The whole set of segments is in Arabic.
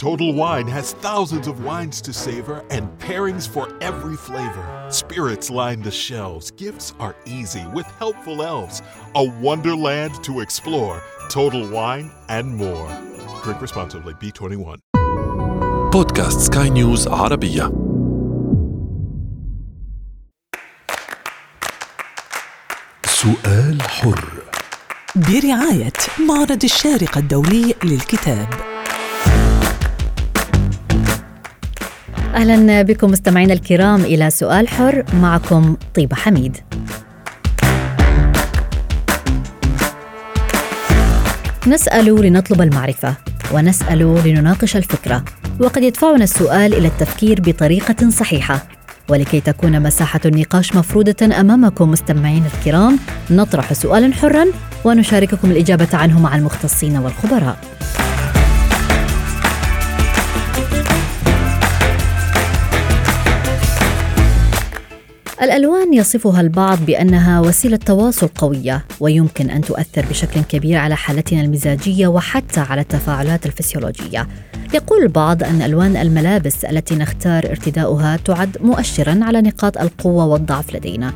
Total Wine has thousands of wines to savor and pairings for every flavor. Spirits line the shelves, gifts are easy with helpful elves, a wonderland to explore. Total Wine and more. Drink responsibly, B21. بودكاست سكاي نيوز عربية سؤال حر برعاية معرض الشارقة الدولي للكتاب أهلا بكم مستمعينا الكرام إلى سؤال حر معكم طيبة حميد. نسأل لنطلب المعرفة ونسأل لنناقش الفكرة وقد يدفعنا السؤال إلى التفكير بطريقة صحيحة ولكي تكون مساحة النقاش مفروضة أمامكم مستمعينا الكرام نطرح سؤالا حرا ونشارككم الإجابة عنه مع المختصين والخبراء. الألوان يصفها البعض بأنها وسيلة تواصل قوية ويمكن أن تؤثر بشكل كبير على حالتنا المزاجية وحتى على التفاعلات الفسيولوجية. يقول البعض أن ألوان الملابس التي نختار ارتداؤها تعد مؤشرا على نقاط القوة والضعف لدينا.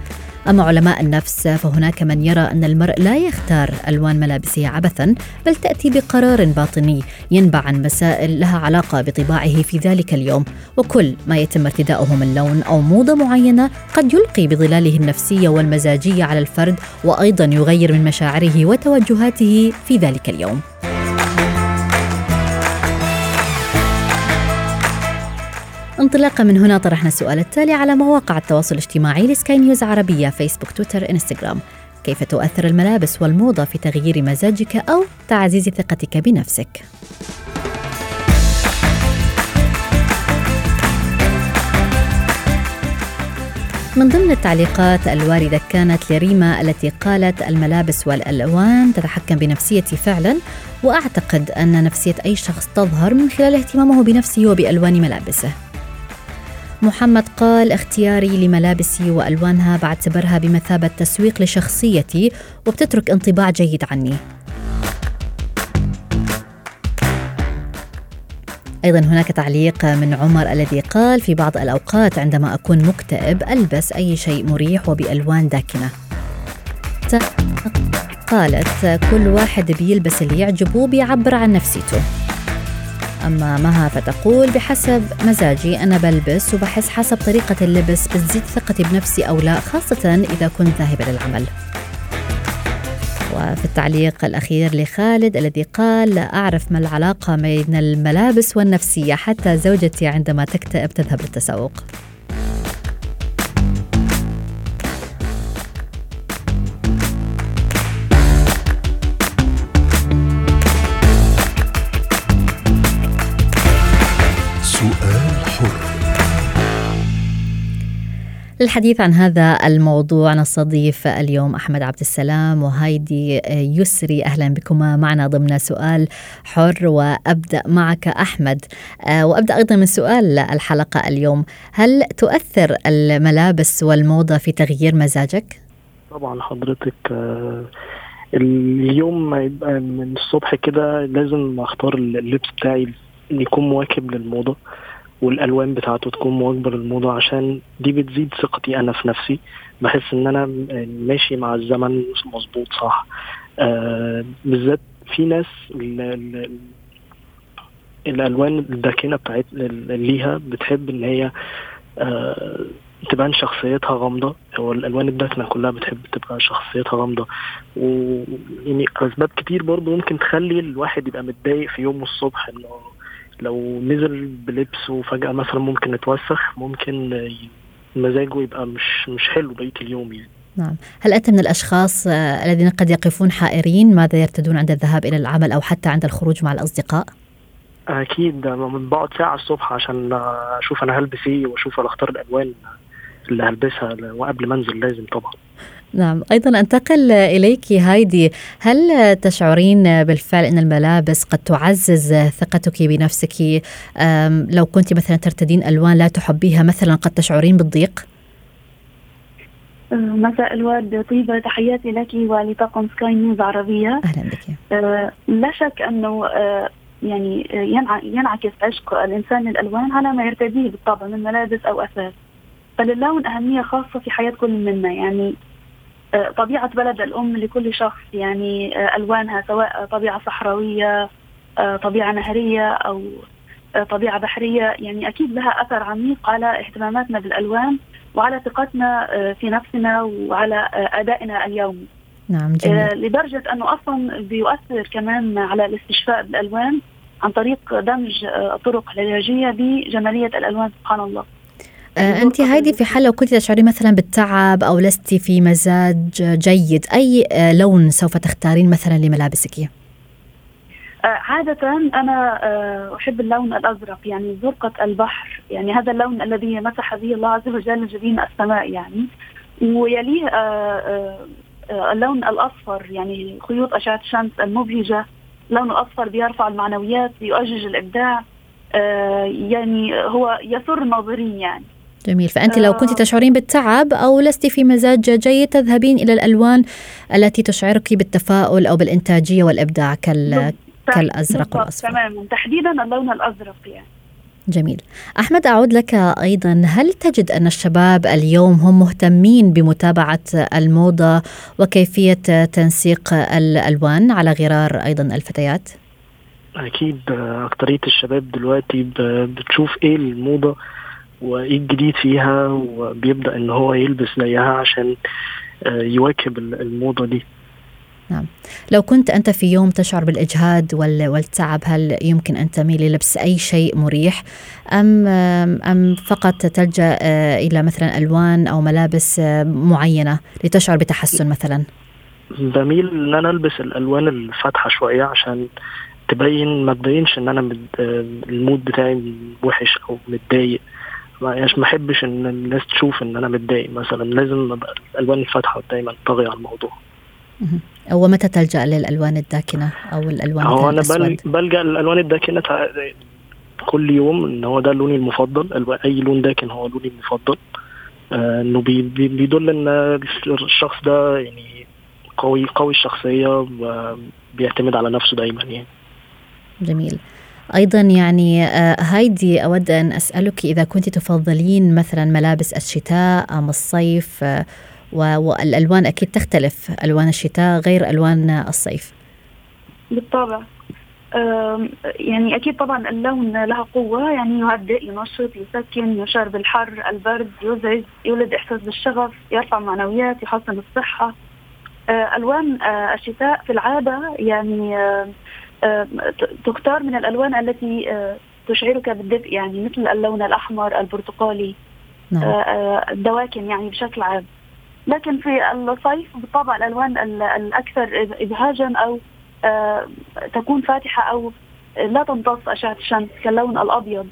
أما علماء النفس فهناك من يرى أن المرء لا يختار ألوان ملابسه عبثا بل تأتي بقرار باطني ينبع عن مسائل لها علاقة بطباعه في ذلك اليوم. وكل ما يتم ارتداؤه من لون أو موضة معينة قد يلقي بظلاله النفسية والمزاجية على الفرد وأيضا يغير من مشاعره وتوجهاته في ذلك اليوم. انطلاقا من هنا طرحنا السؤال التالي على مواقع التواصل الاجتماعي لسكاي نيوز عربية فيسبوك تويتر إنستغرام. كيف تؤثر الملابس والموضة في تغيير مزاجك أو تعزيز ثقتك بنفسك؟ من ضمن التعليقات الواردة كانت لريما التي قالت الملابس والألوان تتحكم بنفسيتي فعلا وأعتقد أن نفسية أي شخص تظهر من خلال اهتمامه بنفسه وبألوان ملابسه. محمد قال اختياري لملابسي وألوانها بعتبرها بمثابة تسويق لشخصيتي وبتترك انطباع جيد عني. أيضا هناك تعليق من عمر الذي قال في بعض الأوقات عندما أكون مكتئب ألبس أي شيء مريح وبألوان داكنة. قالت كل واحد بيلبس اللي يعجبه بيعبر عن نفسيته. أما مها فتقول بحسب مزاجي أنا بلبس وبحس حسب طريقة اللبس بتزيد ثقتي بنفسي أو لا خاصة إذا كنت ذاهبة للعمل. وفي التعليق الأخير لخالد الذي قال لا أعرف ما العلاقة بين الملابس والنفسية حتى زوجتي عندما تكتئب تذهب للتسوق. للحديث عن هذا الموضوع نستضيف اليوم أحمد عبد السلام وهايدي يسري. أهلا بكما معنا ضمن سؤال حر وأبدأ معك أحمد. آه، وأبدأ أيضا من سؤال الحلقة اليوم. هل تؤثر الملابس والموضة في تغيير مزاجك؟ طبعا حضرتك آه، اليوم ما يبقى من الصبح كده لازم أختار اللبس بتاعي يكون مواكب للموضة. والألوان بتاعته تكون مواكبة للموضة عشان دي بتزيد ثقتي أنا في نفسي. بحس إن أنا ماشي مع الزمن مظبوط صح؟ آه بالذات في ناس ال ال الألوان الداكنة بتاعت ليها بتحب إن هي آه تبان شخصيتها غامضة. هو الألوان الداكنة كلها بتحب تبقى شخصيتها غامضة. ويعني أسباب كتير برضه ممكن تخلي الواحد يبقى متضايق في يومه الصبح إنه لو نزل بلبس وفجأة مثلا ممكن يتوسخ ممكن مزاجه يبقى مش مش حلو بقية اليوم يعني. نعم. هل أنت من الأشخاص آه، الذين قد يقفون حائرين ماذا يرتدون عند الذهاب إلى العمل أو حتى عند الخروج مع الأصدقاء؟ أكيد بقعد ساعة الصبح عشان أشوف أنا هلبس وأشوف أنا أختار الألوان اللي هلبسها وقبل ما أنزل لازم طبعا. نعم. أيضا أنتقل إليك هايدي. هل تشعرين بالفعل أن الملابس قد تعزز ثقتك بنفسك؟ لو كنت مثلا ترتدين ألوان لا تحبيها مثلا قد تشعرين بالضيق؟ أه، مساء الورد. طيبة تحياتي لك ولطاقم سكاي نيوز عربية. أهلا بك. أه لا شك أنه أه يعني ينعكس عشق الإنسان للألوان على ما يرتديه بالطبع من ملابس أو أثاث. فللون أهمية خاصة في حياة كل منا. يعني طبيعة بلد الأم لكل شخص يعني آه، ألوانها سواء طبيعة صحراوية آه، طبيعة نهرية أو طبيعة بحرية يعني أكيد لها أثر عميق على اهتماماتنا بالألوان وعلى ثقتنا في نفسنا وعلى أدائنا اليومي نعم جميل. لدرجة أنه أصلا بيؤثر كمان على الاستشفاء بالألوان عن طريق دمج الطرق العلاجية بجمالية الألوان سبحان الله آه أنت هايدي في حال لو كنت تشعرين مثلا بالتعب أو لست في مزاج جيد أي آه لون سوف تختارين مثلا لملابسك؟ آه عادة أنا آه أحب اللون الأزرق يعني زرقة البحر يعني هذا اللون الذي مسح به الله عز وجل جبين السماء يعني ويليه آه، آه، اللون الأصفر يعني خيوط أشعة الشمس المبهجة اللون الأصفر بيرفع المعنويات بيؤجج الإبداع يعني هو يسر الناظرين يعني جميل. فأنت لو كنت آه. تشعرين بالتعب أو لست في مزاج جيد تذهبين إلى الألوان التي تشعرك بالتفاؤل أو بالإنتاجية والإبداع كال... كالأزرق والأصفر. تماما. تحديدا اللون الأزرق يعني. جميل. أحمد أعود لك أيضا. هل تجد أن الشباب اليوم هم مهتمين بمتابعة الموضة وكيفية تنسيق الألوان على غرار أيضا الفتيات؟ أكيد أكترية الشباب دلوقتي بتشوف إيه الموضة وايه الجديد فيها وبيبدأ إن هو يلبس زيها عشان آه، يواكب الموضة دي. نعم. لو كنت أنت في يوم تشعر بالإجهاد والتعب هل يمكن أن تميل للبس أي شيء مريح؟ أم أم فقط تلجأ آه، إلى مثلا ألوان أو ملابس آه، معينة لتشعر بتحسن مثلا؟ بميل إن أنا ألبس الألوان الفاتحة شوية عشان تبين ما تبينش إن أنا المود بتاعي وحش أو متضايق. يعني ما أحبش إن الناس تشوف إن أنا متضايق مثلا. لازم أبقى الألوان الفاتحة دايما طاغية على الموضوع. ومتى تلجأ للألوان الداكنة أو الألوان هو أنا بلجأ للألوان الداكنة كل يوم إن هو ده لوني المفضل. أي لون داكن هو لوني المفضل. آه إنه بي بيدل إن الشخص ده يعني قوي قوي الشخصية وبيعتمد على نفسه دايما يعني. جميل. أيضا يعني آه، هايدي أود أن أسألك إذا كنت تفضلين مثلا ملابس الشتاء أم الصيف آه، والألوان أكيد تختلف ألوان الشتاء غير ألوان الصيف. بالطبع. يعني أكيد طبعا اللون له قوة يعني يهدئ ينشط يسكن يشعر بالحر البرد يزعج يولد إحساس بالشغف يرفع معنويات يحسن الصحة. آه، ألوان الشتاء في العادة يعني تختار من الألوان التي تشعرك بالدفء يعني مثل اللون الأحمر البرتقالي نعم. الدواكن يعني بشكل عام لكن في الصيف بالطبع الألوان الأكثر ابهاجا أو تكون فاتحة أو لا تمتص أشعة الشمس كاللون الأبيض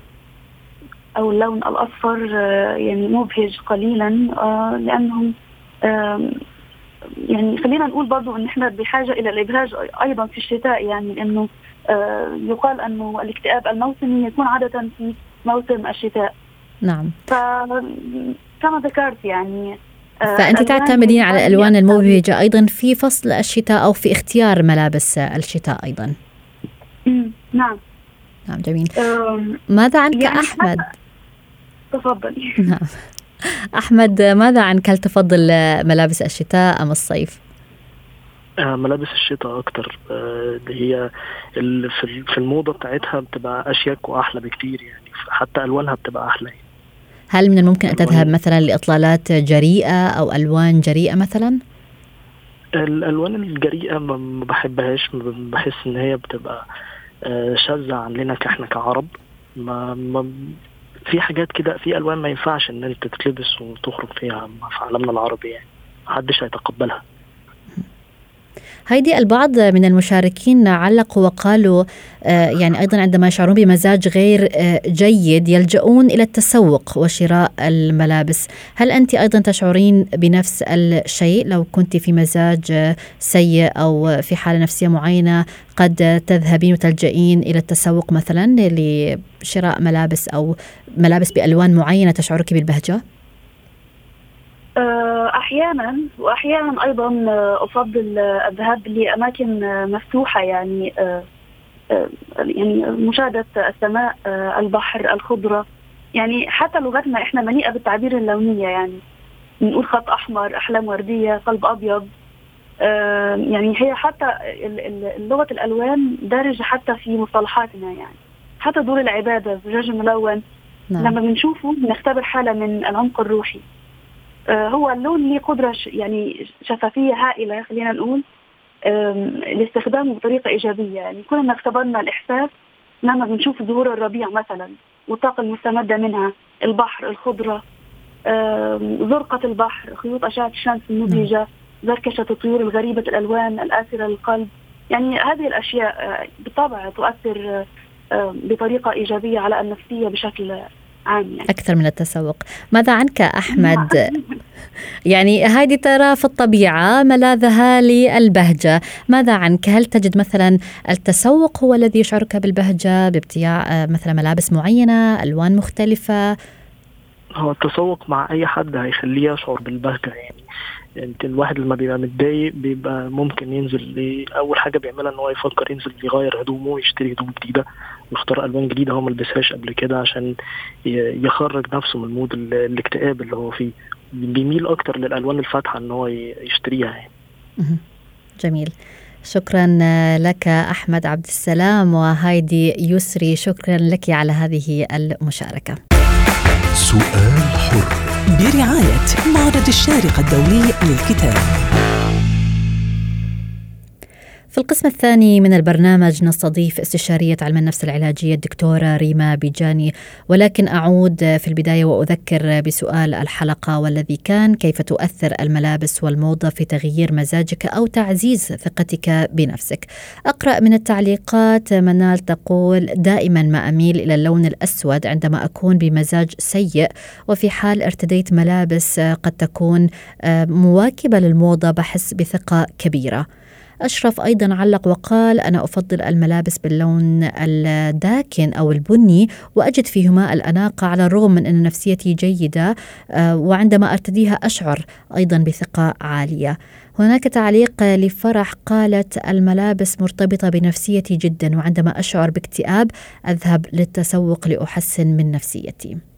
أو اللون الأصفر يعني مبهج قليلا لأنه يعني خلينا نقول برضو إن إحنا بحاجة إلى الابهاج أيضا في الشتاء يعني لأنه آه يقال إنه الاكتئاب الموسمي يكون عادة في موسم الشتاء. نعم. كما ذكرت يعني آه فأنت تعتمدين على الالوان المبهجة أيضا في فصل الشتاء أو في اختيار ملابس الشتاء أيضا. نعم. نعم جميل. ماذا عنك يعني أحمد؟ تفضلي نعم. أحمد ماذا عنك هل تفضل ملابس الشتاء أم الصيف؟ آه، ملابس الشتاء أكتر آه، اللي هي في الموضة بتاعتها بتبقى أشيك وأحلى بكتير يعني حتى ألوانها بتبقى أحلى يعني. هل من الممكن أن تذهب مثلا لإطلالات جريئة أو ألوان جريئة مثلا؟ الألوان الجريئة ما بحبهاش بحس إن هي بتبقى آه، شاذة عننا إحنا كعرب ما, ما في حاجات كده في ألوان ما ينفعش ان انت تتلبس وتخرج فيها في عالمنا العربي يعني. محدش هيتقبلها. هيدي البعض من المشاركين علقوا وقالوا آه، يعني أيضا عندما يشعرون بمزاج غير آه، جيد يلجؤون إلى التسوق وشراء الملابس، هل أنت أيضا تشعرين بنفس الشيء لو كنت في مزاج سيء أو في حالة نفسية معينة قد تذهبين وتلجئين إلى التسوق مثلا لشراء ملابس أو ملابس بألوان معينة تشعرك بالبهجة؟ آه، أحيانا وأحيانا أيضا آه، أفضل آه، الذهاب لأماكن مفتوحة يعني يعني مشاهدة السماء البحر الخضرة. يعني حتى لغتنا إحنا مليئة بالتعبير اللونية يعني. نقول خط أحمر أحلام وردية قلب أبيض. يعني هي حتى لغه الألوان دارجة حتى في مصطلحاتنا يعني. حتى دور العبادة زجاج ملون. نعم. لما بنشوفه بنختبر حالة من العمق الروحي. آه، هو اللون له قدرة يعني شفافية هائلة خلينا نقول لاستخدامه بطريقة إيجابية. يعني كلنا اختبرنا الإحساس لما بنشوف زهور الربيع مثلا والطاقة المستمدة منها البحر الخضرة زرقة البحر خيوط أشعة الشمس المبهجة زركشة الطيور الغريبة الألوان الآثرة للقلب يعني هذه الأشياء آه، بالطبع تؤثر آه، بطريقة إيجابية على النفسية بشكل يعني. أكثر من التسوق ماذا عنك أحمد؟ يعني هذه ترى في الطبيعة ملاذها للبهجة ماذا عنك؟ هل تجد مثلا التسوق هو الذي يشعرك بالبهجة بابتياع آه، مثلا ملابس معينة ألوان مختلفة؟ هو التسوق مع أي حد هيخليه يشعر بالبهجة يعني يعني الواحد لما بيبقى متضايق بيبقى ممكن ينزل أول حاجة بيعملها إن هو يفكر ينزل يغير هدومه يشتري هدوم جديدة يختار ألوان جديدة هو ما لبسهاش قبل كده عشان يخرج نفسه من مود الاكتئاب اللي هو فيه. بيميل أكتر للألوان الفاتحة إن هو يشتريها يعني. جميل. شكرا لك أحمد عبد السلام وهايدي يسري. شكرا لك على هذه المشاركة. سؤال حر. برعاية معرض الشارقة الدولي للكتاب. في القسم الثاني من البرنامج نستضيف استشارية علم النفس العلاجية الدكتورة ريما بيجاني ولكن أعود في البداية وأذكر بسؤال الحلقة والذي كان كيف تؤثر الملابس والموضة في تغيير مزاجك أو تعزيز ثقتك بنفسك؟ أقرأ من التعليقات منال تقول دائما ما أميل إلى اللون الأسود عندما أكون بمزاج سيء وفي حال ارتديت ملابس قد تكون مواكبة للموضة بحس بثقة كبيرة. أشرف أيضا علق وقال أنا أفضل الملابس باللون الداكن أو البني وأجد فيهما الأناقة على الرغم من أن نفسيتي جيدة آه، وعندما أرتديها أشعر أيضا بثقة عالية. هناك تعليق لفرح قالت الملابس مرتبطة بنفسيتي جدا وعندما أشعر باكتئاب أذهب للتسوق لأحسن من نفسيتي.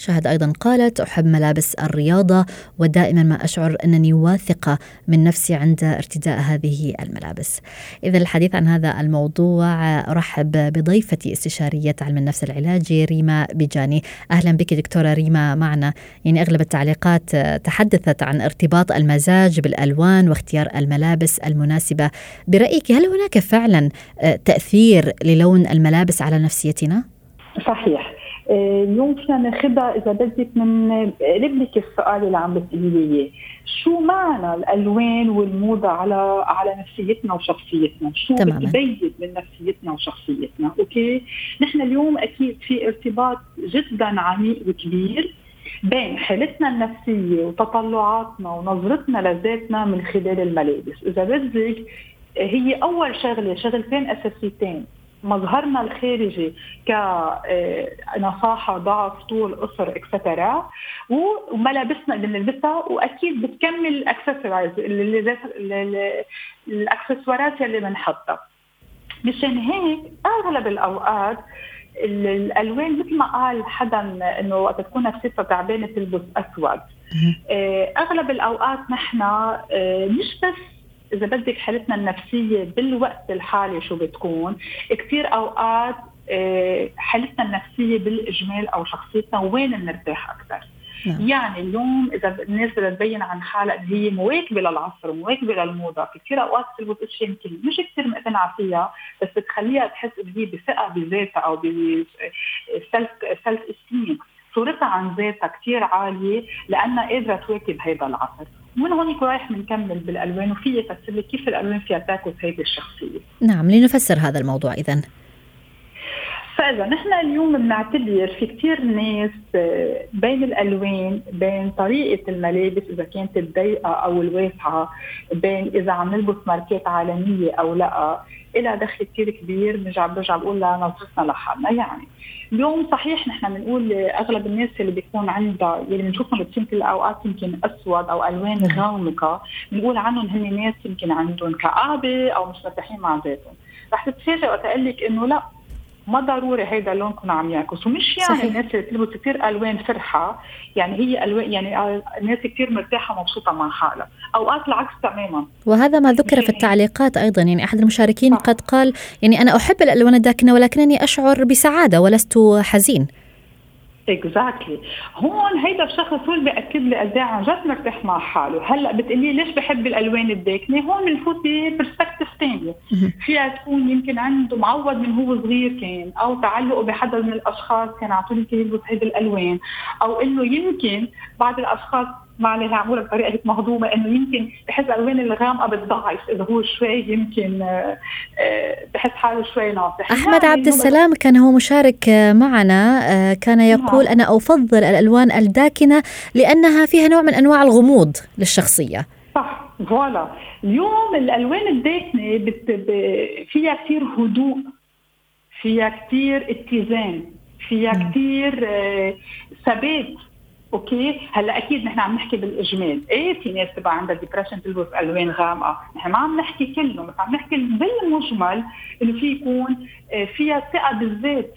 شهد أيضا قالت أحب ملابس الرياضة ودائما ما أشعر أنني واثقة من نفسي عند ارتداء هذه الملابس. إذا الحديث عن هذا الموضوع أرحب بضيفتي استشارية علم النفس العلاجي ريما بجاني أهلا بك دكتورة ريما معنا. يعني أغلب التعليقات تحدثت عن ارتباط المزاج بالألوان واختيار الملابس المناسبة. برأيك هل هناك فعلا تأثير للون الملابس على نفسيتنا؟ صحيح. اليوم فينا ناخذها إذا بدك من لك السؤال اللي عم بتقولي لي إياه. شو معنى الألوان والموضة على على نفسيتنا وشخصيتنا؟ شو تماما. بتبين من نفسيتنا وشخصيتنا؟ أوكي؟ نحن اليوم أكيد في ارتباط جدا عميق وكبير بين حالتنا النفسية وتطلعاتنا ونظرتنا لذاتنا من خلال الملابس. إذا بدك هي أول شغلة شغلتين أساسيتين. مظهرنا الخارجي نصاحة ضعف طول قصر et cetera وملابسنا اللي بنلبسها وأكيد بتكمل الاكسسوارز الاكسسوارات اللي بنحطها. مشان هيك أغلب الأوقات الألوان مثل ما قال حدا إنه وقت تكون نفسيتها تعبانة تلبس أسود. آه، أغلب الأوقات نحن آه، مش بس إذا بدك حالتنا النفسية بالوقت الحالي شو بتكون كثير أوقات آه، حالتنا النفسية بالإجمال أو شخصيتنا وين بنرتاح أكثر؟ نعم. يعني اليوم إذا الناس بدها تبين عن حالها ان هي مواكبة للعصر ومواكبه للموضة في كثير أوقات تلبس اشياء يمكن مش كثير مقتنعه فيها بس بتخليها تحس ان هي بثقة بذاتها أو بسلف سلف استيم صورتها عن ذاتها كثير عالية لأنها قادرة تواكب هذا العصر. ومن هون رايح بنكمل بالألوان وفي يفسر لك كيف الألوان فيها تعكس هيدي الشخصية. نعم لنفسر هذا الموضوع اذا فاذا نحن اليوم بنعتبر في كثير ناس آه، بين الألوان بين طريقة الملابس إذا كانت الضيقة أو الواسعة بين إذا عم نلبس ماركات عالمية أو لأ. إلى دخل كثير كبير بنرجع برجع بقول لنظرتنا لحالنا. يعني اليوم صحيح نحن بنقول أغلب الناس اللي بيكون عندها يلي بنشوفهم لابسين كل الأوقات يمكن أسود أو ألوان غامقة بنقول عنهم هن ناس يمكن عندهم كآبة أو مش مرتاحين مع ذاتهم. رح تتفاجئ وقت لك إنه لأ ما ضروري هيدا اللون يكون عم يعكس ومش يعني صحيح. الناس اللي بتلبس كثير ألوان فرحة. يعني هي الوان يعني الناس كثير مرتاحة مبسوطة مع حالها. أوقات العكس تماما. وهذا ما ذكر في التعليقات أيضا. يعني أحد المشاركين صح. قد قال يعني أنا أحب الألوان الداكنة ولكنني أشعر بسعادة ولست حزين. exactly هون هيدا الشخص هو اللي بيأكد لي قد إيه عن جد مرتاح مع حاله. هلأ بتقولي ليش بحب الألوان الداكنة؟ هون بنفوت ب perspective ثانية فيها تكون يمكن عنده معود من هو صغير كان أو تعلقه بحدا من الأشخاص كان على طول يمكن يلبس هيدي الألوان أو إنه يمكن بعض الأشخاص ما عليها عمولة بطريقة هيك مهضومة إنه يمكن بحس الالوان الغامقه بتضعف إذا هو شوي يمكن آه، آه، بحس حاله شوي ناصح. أحمد عبد السلام كان هو مشارك معنا آه، كان نعم. يقول أنا أفضل الألوان الداكنة لأنها فيها نوع من أنواع الغموض للشخصية. صح فوالا. اليوم الألوان الداكنة بت... فيها كثير هدوء فيها كثير اتزان فيها كثير ثبات. okay؟ هلأ أكيد نحن عم نحكي بالإجمال. إيه في ناس تبقى عندها depression تلبس ألوان غامقة؟ نحن ما عم نحكي كله بس عم نحكي بالمجمل إنه في يكون آه، فيها ثقة بالذات.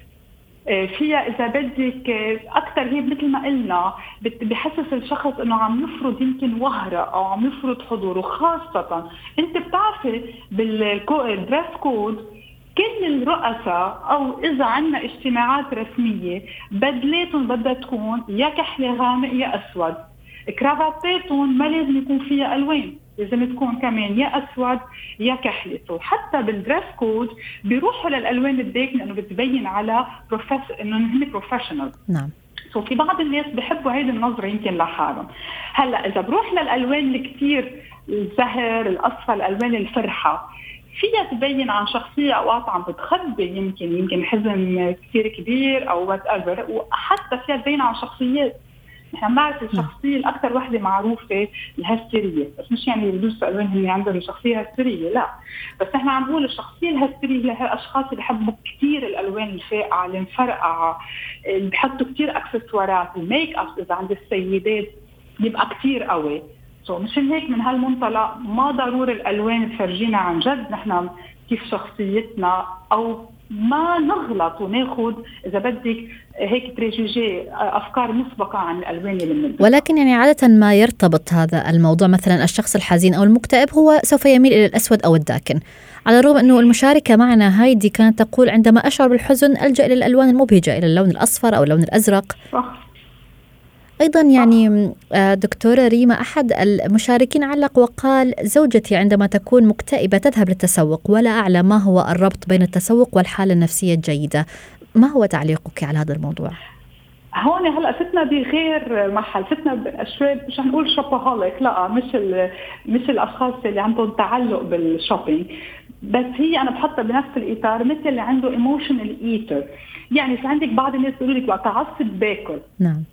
آه، فيها إذا بدك آه، أكثر هي مثل ما قلنا بحسس الشخص إنه عم يفرض يمكن وهرة أو عم يفرض حضوره خاصه أنت بتعرفي بال dress code كل الرؤساء أو إذا عندنا اجتماعات رسمية بدلاتهم بدها تكون يا كحلي غامق يا أسود. كرافاتاتهم ما لازم يكون فيها ألوان لازم تكون كمان يا أسود يا كحلي so حتى بال dress code بيروحوا للألوان الداكنه انه بتبين على profess إنه هن professional نعم. so في بعض الناس بحبوا هيدي النظرة يمكن لحالهم. هلأ إذا بروح للألوان الكثير الزهر الأصفر الألوان الفرحة فيها تبين عن شخصية أوقات عم بتخبي يمكن يمكن حزن كثير كبير أو وات ايفر وحتى فيها تبين عن شخصيات. نحن بنعرف الشخصية الأكثر وحدة معروفة الهستيرية. بس مش يعني بيلبسوا ألوان هن عندهم شخصية هستيرية لا. بس نحن عم نقول الشخصية الهستيرية هي الأشخاص اللي بحبوا كثير الألوان الفاقعة المفرقعة اللي بحطوا كثير أكسسوارات ال make up إذا عند السيدات بيبقى كثير قوي. so مشان هيك من هالمنطلق؟ ما ضروري الألوان تفرجينا عن جد. نحن كيف شخصيتنا؟ أو ما نغلط وناخذ إذا بدك هيك préjugés أفكار مسبقة عن الألوان اللي من ولكن يعني عادة ما يرتبط هذا الموضوع مثلا الشخص الحزين أو المكتئب هو سوف يميل إلى الأسود أو الداكن. على الرغم أنه المشاركة معنا هايدي كانت تقول عندما أشعر بالحزن ألجأ إلى الألوان المبهجة إلى اللون الأصفر أو اللون الأزرق. صح. أيضا يعني آه، دكتورة ريما أحد المشاركين علق وقال زوجتي عندما تكون مكتئبة تذهب للتسوق ولا أعلم ما هو الربط بين التسوق والحالة النفسية الجيدة. ما هو تعليقك على هذا الموضوع؟ هون هلأ فتنا بغير محل فتنا شوي مش نقول shopaholic لا مش مش الأشخاص اللي عندهم تعلق بال shopping بس هي أنا بحطها بنفس الإطار مثل اللي عنده emotional eater يعني في عندك بعض الناس بيقولوا لك وقت تعصب باكل. نعم.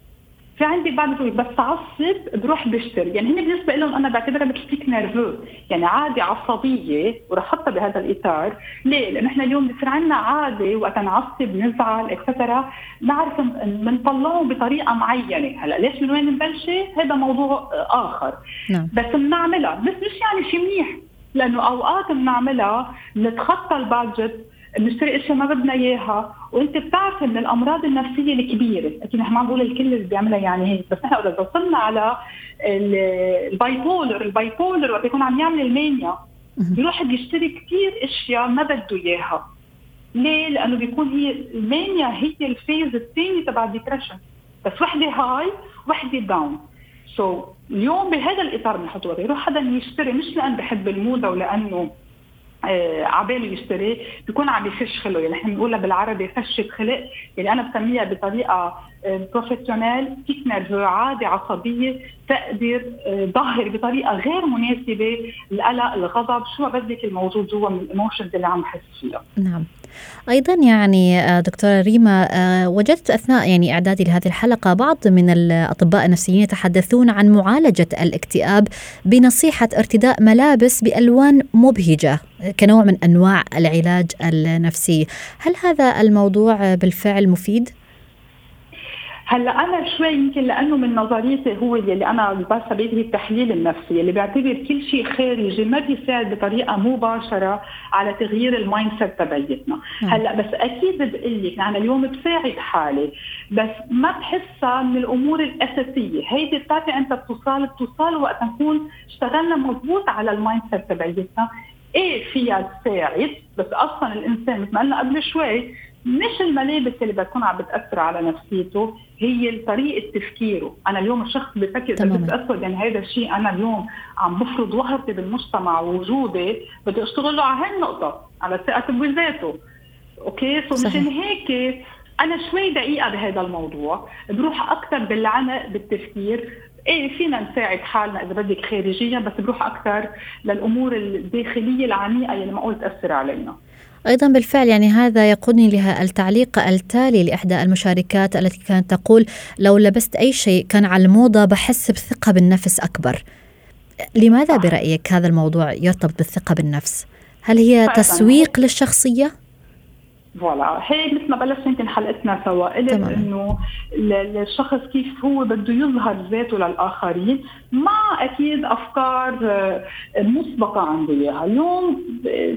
في عندي بعض بس تعصب بروح بشتري يعني هن بالنسبة لهم أنا بعتبرها مثل tic nerveux يعني عادة عصبية ورح احطها بهذا الإطار. ليه؟ لأنه إحنا اليوم بصير عندنا عادة وقت نعصب نزعل et cetera نعرف بنطلعهم بطريقة معينة. هلأ ليش من وين نبلش هذا موضوع آخر. نعم. بس بنعملها. بس مش يعني شيء منيح. لأنه أوقات بنعملها نتخطى ال budget بنشتري اشياء ما بدنا إياها. وأنت بتعرف إن الأمراض النفسية الكبيرة أكيد نحن ما بقول الكل اللي بيعملها يعني هيك بس نحن إذا وصلنا على ال bipolar ال bipolar وقت يكون عم يعمل ال mania بيروح بيشتري كثير أشياء ما بده إياها. ليه؟ لأنه بيكون هي ال mania هي ال phase الثاني تبع ال depression بس وحدة high وحدة down. so so, اليوم بهذا الإطار بنحطه يروح حدا يشتري مش لأن بحب الموضة ولأنه عباله يشتري بيكون عم يفش خلقه يعني نحن بنقولها بالعربي فشة خلق. يعني أنا بسميها بطريقة professional tic nerveux عادة عصبية تقدر ظهر بطريقة غير مناسبة القلق الغضب شو بدك الموجود جوا من ال emotions اللي عم بحس فيها. نعم. أيضا يعني آه، دكتورة ريما آه، وجدت أثناء يعني إعدادي لهذه الحلقة بعض من الأطباء النفسيين يتحدثون عن معالجة الاكتئاب بنصيحة ارتداء ملابس بألوان مبهجة كنوع من أنواع العلاج النفسي. هل هذا الموضوع بالفعل مفيد؟ هلا أنا شوي يمكن لأنه من نظريتي هو اللي أنا هي التحليل النفسي اللي بيعتبر كل شيء خارجي ما بيساعد بطريقة مباشرة على تغيير ال mindset تبعيتنا، هلأ بس أكيد بقول لك أنا اليوم بساعد حالي بس ما بحسها من الأمور الأساسية، هيدي بتعطي أنت بتوصل بتوصل وقت نكون اشتغلنا مضبوط على ال mindset تبعيتنا، إيه فيها تساعد؟ بس أصلا الإنسان مثل ما قلنا قبل شوي مش الملابس اللي بتكون عم بتأثر على نفسيته هي طريقة تفكيره، أنا اليوم الشخص بفكر بس اسود يعني هذا الشيء أنا اليوم عم بفرض وهرتي بالمجتمع ووجودي بدي أشتغل له على هالنقطه على ثقته بذاته. okay؟ so مشان هيك أنا شوي دقيقة بهذا الموضوع بروح أكثر بالعمق بالتفكير. إيه فينا نساعد حالنا إذا بدك خارجيا بس بروح أكثر للأمور الداخلية العميقة اللي معقول تاثر علينا. أيضا بالفعل يعني هذا يقودني لها التعليق التالي لإحدى المشاركات التي كانت تقول لو لبست أي شيء كان على الموضة بحس بثقه بالنفس أكبر. لماذا برأيك هذا الموضوع يرتبط بالثقة بالنفس؟ هل هي تسويق للشخصية؟ فوالا هي مثل ما بلشت يمكن حلقتنا سوا قلت إنه الشخص كيف هو بده يظهر ذاته للآخرين مع أكيد أفكار آه، مسبقة عنده إياها، اليوم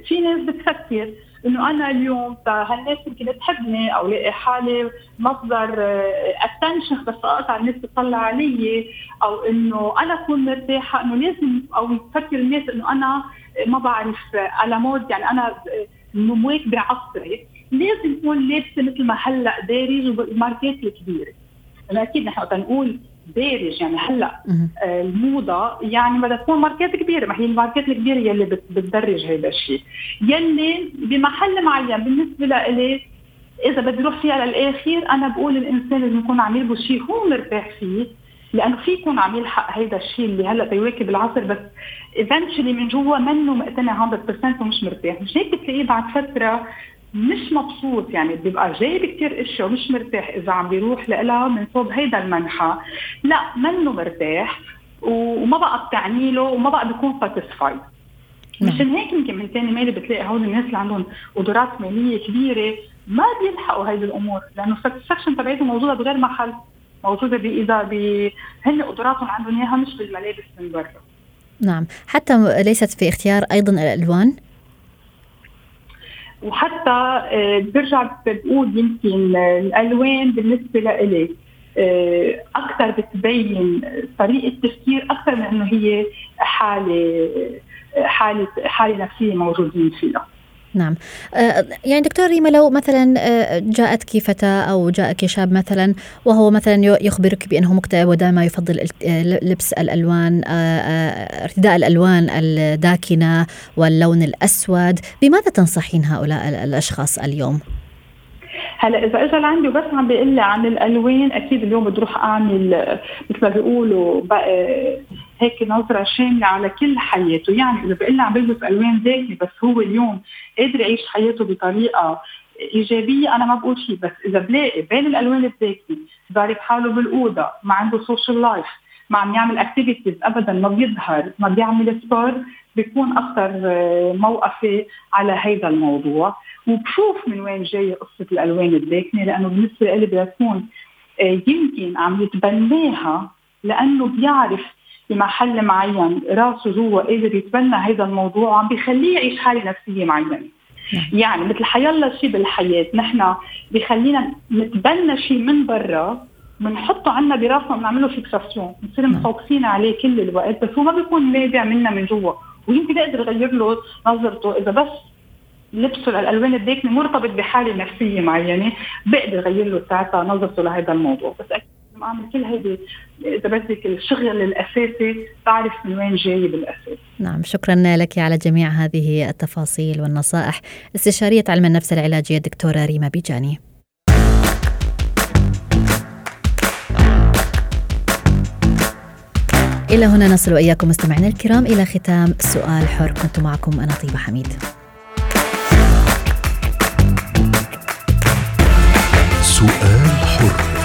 في ناس بتفكر إنه أنا اليوم هالناس يمكن تحبني أو لاقي حالي مصدر attention آه، بس أقطع الناس تطلع علي أو إنه أنا أكون مرتاحة إنه لازم أو يفكر الناس إنه أنا ما بعرف à la mode يعني أنا مواكبة عصري لازم يكون لابسة مثل ما هلأ دارج وماركات الكبيرة. أكيد نحن وقت نقول دارج يعني هلأ آه، الموضة يعني بدها تكون ماركات كبيرة ما هي الماركات الكبيرة يلي بتدرج هذا الشيء. يلي بمحل معين بالنسبة لإلي إذا بدي أروح فيها للاخير أنا بقول الإنسان لازم يكون عم يلبس شيء هو مرتاح فيه لأنه في يكون عم يلحق هيدا الشيء اللي هلأ بيواكب العصر بس eventually من جوا منه مقتنع 100% ومش مرتاح. مش هيك بتلاقيه بعد فترة مش مبسوط يعني بيبقى جايب كثير إشياء ومش مرتاح إذا عم بيروح لها من صوب هيدا المنحى لا منه مرتاح وما بقى بتعني له وما بقى بيكون satisfied نعم. مشان هيك يمكن من ثاني مالي بتلاقي هول الناس اللي عندهم قدرات مالية كبيرة ما بيلحقوا هيدي الأمور لأنه ال satisfaction تبعتهم موجودة بغير محل موجودة باذا هن قدراتهم عندهم إياها مش بالملابس من برا. نعم. حتى ليست في اختيار أيضا الألوان؟ وحتى آه، برجع بقول يمكن الألوان بالنسبة لإلي آه، أكثر بتبين طريقة تفكير أكثر من إنه هي حالة حالة حالة نفسية موجودين فيها. نعم آه، يعني دكتور ريما لو مثلا آه، جاءتك فتاة أو جاءك شاب مثلا وهو مثلا يخبرك بأنه مكتئب ودائما يفضل آه، لبس الألوان ارتداء الألوان الداكنة واللون الأسود بماذا تنصحين هؤلاء الأشخاص اليوم؟ هلا إذا اجى لعندي وبس عم بيقول لي عن الألوان أكيد اليوم بدي أروح أعمل مثل ما بيقولوا هيك نظرة شاملة على كل حياته. يعني إذا بقول عم بلبس ألوان داكنه بس هو اليوم قادر يعيش حياته بطريقة إيجابية أنا ما بقول شيء. بس إذا بلاقي بين الألوان الداكنه ضارب حاله بالأوضة ما عنده social life ما عم يعمل activities ابدا ما بيظهر ما بيعمل sport بيكون أكثر آه، موقفي على هيدا الموضوع. وبشوف من وين جاي قصة الألوان الداكنه لأنه بالنسبة لي بيكون آه، يمكن عم يتبناها لأنه بيعرف بمحل معين راسه جوا قادر يتبنى هذا الموضوع وعم بيخليه يعيش حالة نفسية معينة نعم. يعني مثل حيلا شيء بالحياة نحن بخلينا نتبنى شيء من برا بنحطه عنا براسنا وبنعمله فيكساسيون بنصير نعم. مفوكسين عليه كل الوقت بس هو ما بيكون نابع منا من جوا ويمكن أقدر اغير له نظرته إذا بس لبسه للألوان الداكنه مرتبط بحالة نفسية معينة بقدر اغير له ساعتها نظرته لهذا الموضوع بس أكيد أعمل كل هيدي إذا بدك الشغل الأساسي بعرف من وين جاي بالأساس. نعم شكرا لك على جميع هذه التفاصيل والنصائح. استشارية علم النفس العلاجية الدكتورة ريما بيجاني. إلى هنا نصل وإياكم مستمعينا الكرام إلى ختام سؤال حر. كنت معكم أنا طيبة حميد. سؤال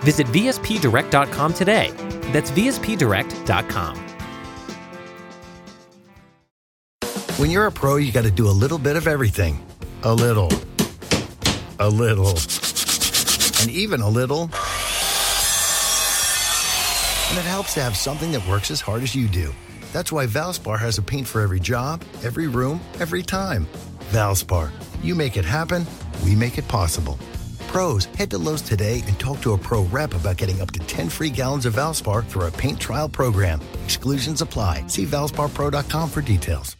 Visit VSPDirect.com today. That's VSPDirect.com. When you're a pro, you got to do a little bit of everything. A little. A little. And even a little. And it helps to have something that works as hard as you do. That's why Valspar has a paint for every job, every room, every time. Valspar, you make it happen, we make it possible. Pros, head to Lowe's today and talk to a pro rep about getting up to 10 free gallons of Valspar through our paint trial program. Exclusions apply. See valsparpro.com for details.